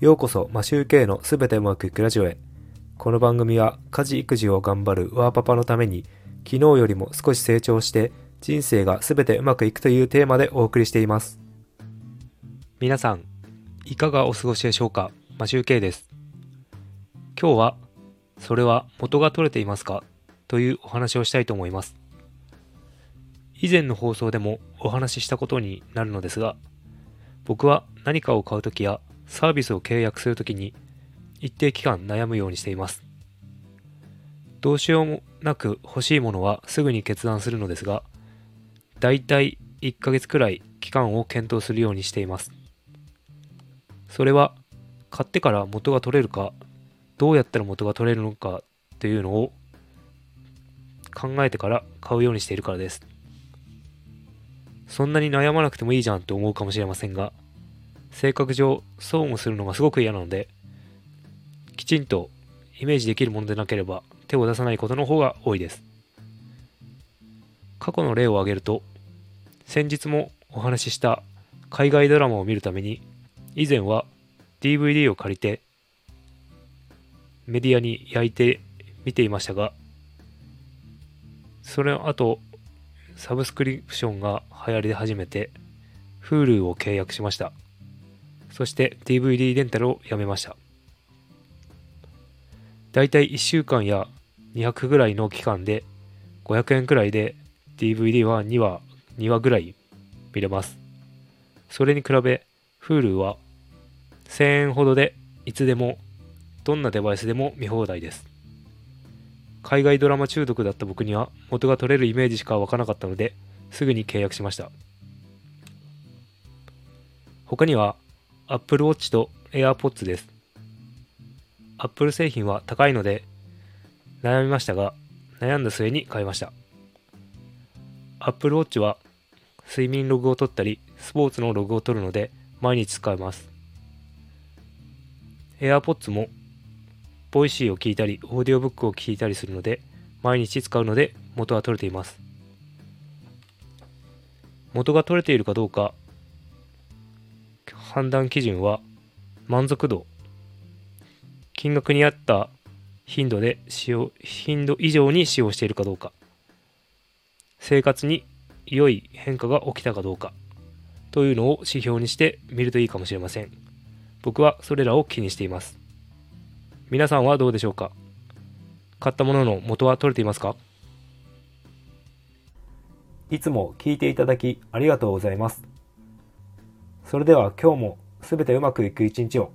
ようこそマシューケイのすべてうまくいくラジオへ。この番組は家事育児を頑張るワーパパのために昨日よりも少し成長して人生がすべてうまくいくというテーマでお送りしています。皆さん、いかがお過ごしでしょうか？マシューケイです。今日は、それは元が取れていますか？というお話をしたいと思います。以前の放送でもお話ししたことになるのですが、僕は何かを買うときやサービスを契約するときに一定期間悩むようにしています。どうしようもなく欲しいものはすぐに決断するのですが、だいたい1ヶ月くらい期間を検討するようにしています。それは買ってから元が取れるか、どうやったら元が取れるのかというのを考えてから買うようにしているからです。そんなに悩まなくてもいいじゃんと思うかもしれませんが、性格上損をするのがすごく嫌なので、きちんとイメージできるものでなければ手を出さないことの方が多いです。過去の例を挙げると、先日もお話しした海外ドラマを見るために、以前は DVD を借りてメディアに焼いて見ていましたが、それの後、サブスクリプションが流行り始めて、Hulu を契約しました。そして DVD レンタルをやめました。だいたい1週間や200ぐらいの期間で500円くらいで DVD は2話、2話ぐらい見れます。それに比べ Hulu は1000円ほどでいつでもどんなデバイスでも見放題です。海外ドラマ中毒だった僕には元が取れるイメージしか湧かなかったのですぐに契約しました。他には Apple Watch と AirPods です。Apple 製品は高いので悩みましたが悩んだ末に買いました。Apple Watch は睡眠ログを取ったりスポーツのログを取るので毎日使えます。AirPods も Voicy を聞いたり、オーディオブックを聞いたりするので、毎日使うので元は取れています。元が取れているかどうか、判断基準は満足度、金額に合った頻度で使用、頻度以上に使用しているかどうか、生活に良い変化が起きたかどうか、というのを指標にして見るといいかもしれません。僕はそれらを気にしています。皆さんはどうでしょうか？買ったものの元は取れていますか？いつも聞いていただきありがとうございます。それでは今日も全てうまくいく一日を。